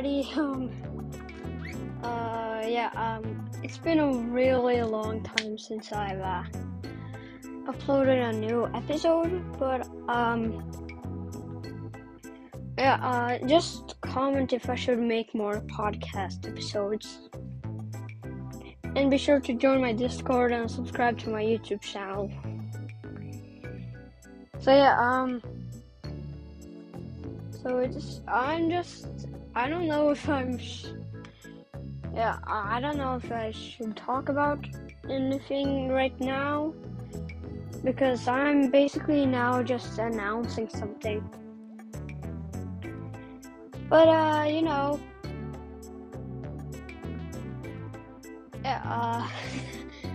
Um, uh, yeah, um, it's been a really long time since I've uh, uploaded a new episode, but um, yeah, uh, just comment if I should make more podcast episodes. And be sure to join my Discord and subscribe to my YouTube channel. So yeah, um, so it's I'm just I don't know if I'm sh- yeah I don't know if I should talk about anything right now because I'm basically now just announcing something. But uh, you know, yeah, uh,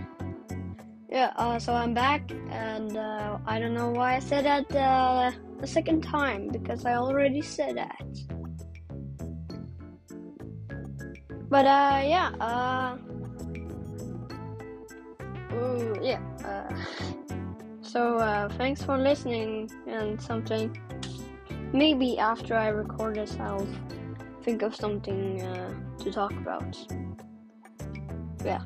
yeah. Uh, so I'm back, and uh, I don't know why I said that uh, the second time because I already said that. But uh, yeah, uh, ooh, yeah. Uh, so uh, thanks for listening and something. Maybe after I record this, I'll think of something uh, to talk about. Yeah.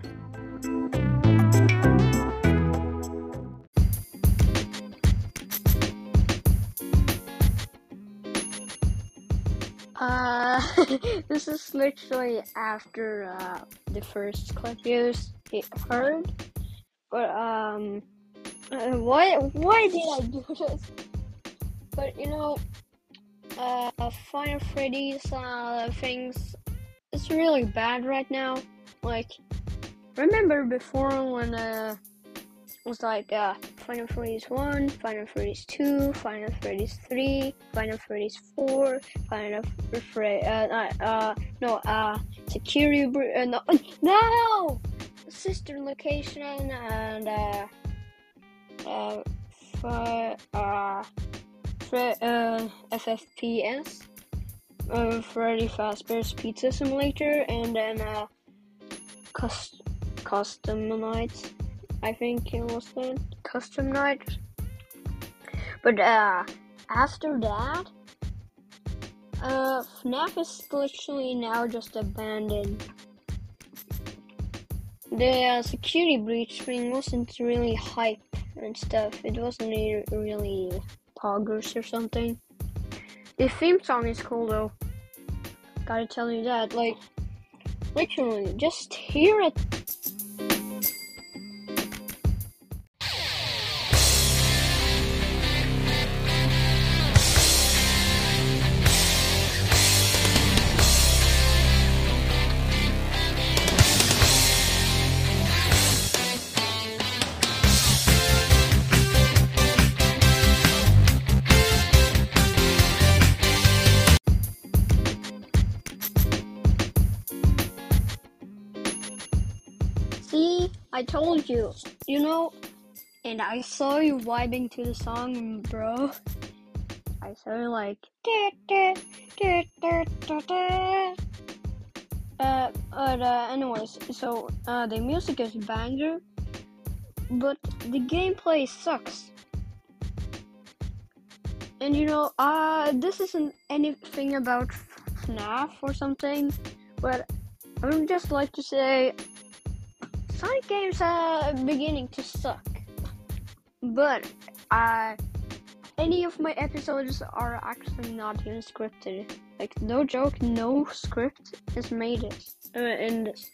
Uh, this is literally after uh, the first clip you heard, but um, uh, why why did I do this? But you know, uh, Final Freddy's uh, things it's really bad right now. Like, remember before when uh, it was like uh, Final Freddy's 1, Final Freddy's 2, Final Freddy's 3, Final Freddy's 4, Final Freddy's, uh, uh, no, uh, Security, uh, no, no! Sister Location and, uh, uh, fi- uh, Fre- uh, FFPS, uh, Freddy Fazbear's Pizza Simulator, and then, uh, cus- Custom Nights. I think it was the custom night. But uh, after that, uh, FNAF is literally now just abandoned. The uh, security breach thing wasn't really hype and stuff. It wasn't really poggers or something. The theme song is cool though. Gotta tell you that. Like, literally, just hear it. I told you. You know, and I saw you vibing to the song, bro. I saw you like. Uh, but uh, anyways, so uh, the music is banger, but the gameplay sucks. And you know, uh, this isn't anything about FNAF or something, but I would just like to say Sonic games are beginning to suck. But uh, any of my episodes are actually not even scripted. Like no joke, no script is made it, uh, in this.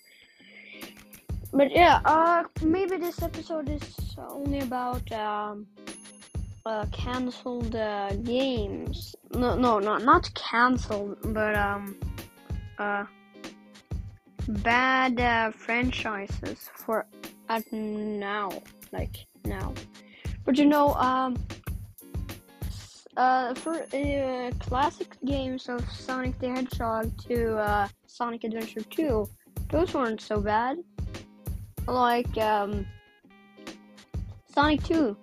But yeah, uh, maybe this episode is only about um, uh, canceled uh, games. No, no, no, not canceled, but um, uh bad uh, franchises for at now, like now. But you know, um, uh, for uh, classic games of Sonic the Hedgehog to uh, Sonic Adventure 2, those weren't so bad. Like um, Sonic 2,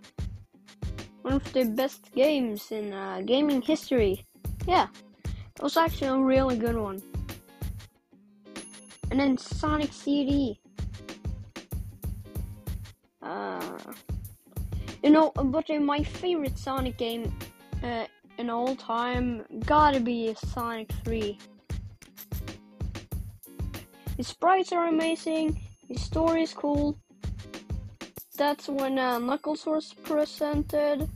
one of the best games in uh, gaming history. Yeah, it was actually a really good one and then Sonic CD. Uh, you know, but uh, my favorite Sonic game uh, in all time gotta be Sonic 3. his sprites are amazing, his story is cool. That's when uh, Knuckles was presented,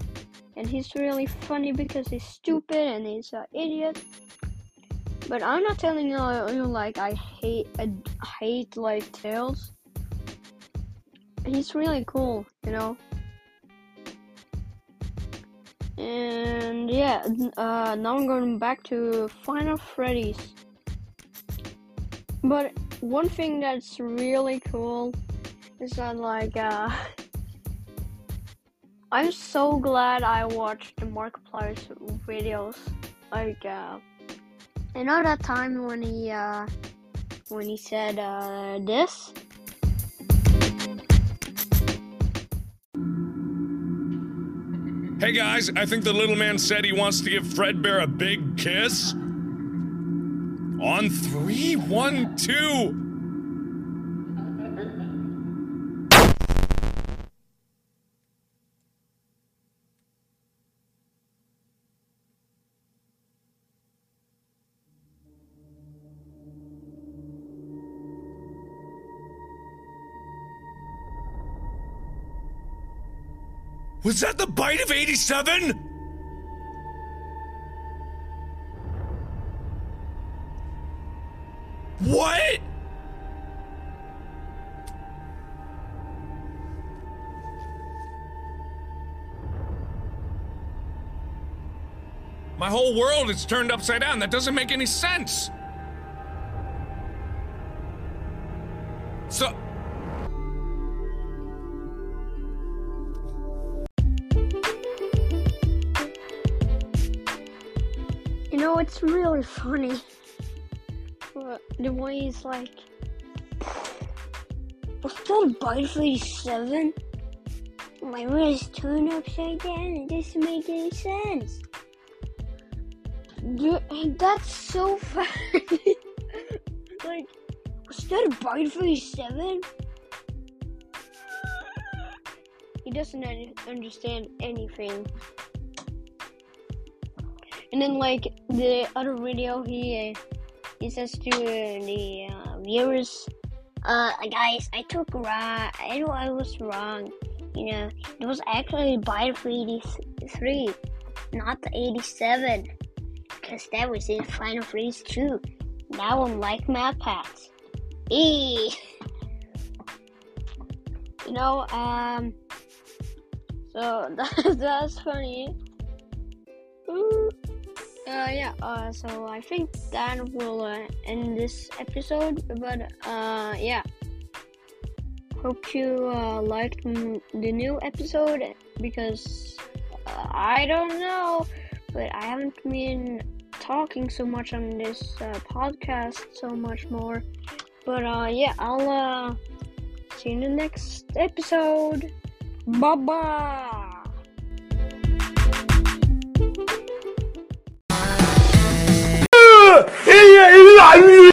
and he's really funny because he's stupid and he's an idiot. But I'm not telling you, you like I hate I hate like Tails. He's really cool, you know. And yeah, uh, now I'm going back to Final Freddy's. But one thing that's really cool is that like uh, I'm so glad I watched the Markiplier's videos. Like uh, you know that time when he uh, when he said uh, this. Hey guys, I think the little man said he wants to give Fredbear a big kiss. On three, one, two. Was that the bite of 87? What? My whole world is turned upside down. That doesn't make any sense. Know, it's really funny. But The way he's like, was that a bite of 87? My is turned upside down. It doesn't make any sense. Dude, that's so funny. like, was that a bite of 87? He doesn't understand anything. And then like the other video, he uh, he says to the uh, viewers, uh, guys, I took wrong. I know I was wrong. You know, it was actually by 83, not the 87, because that was in Final Freeze 2. Now I'm like MatPat's. E. You know, um, so that, that's funny. Ooh. Uh, yeah, uh, so I think that will uh, end this episode, but uh, yeah. Hope you uh, liked m- the new episode because uh, I don't know, but I haven't been talking so much on this uh, podcast so much more. But uh, yeah, I'll uh, see you in the next episode. Bye bye.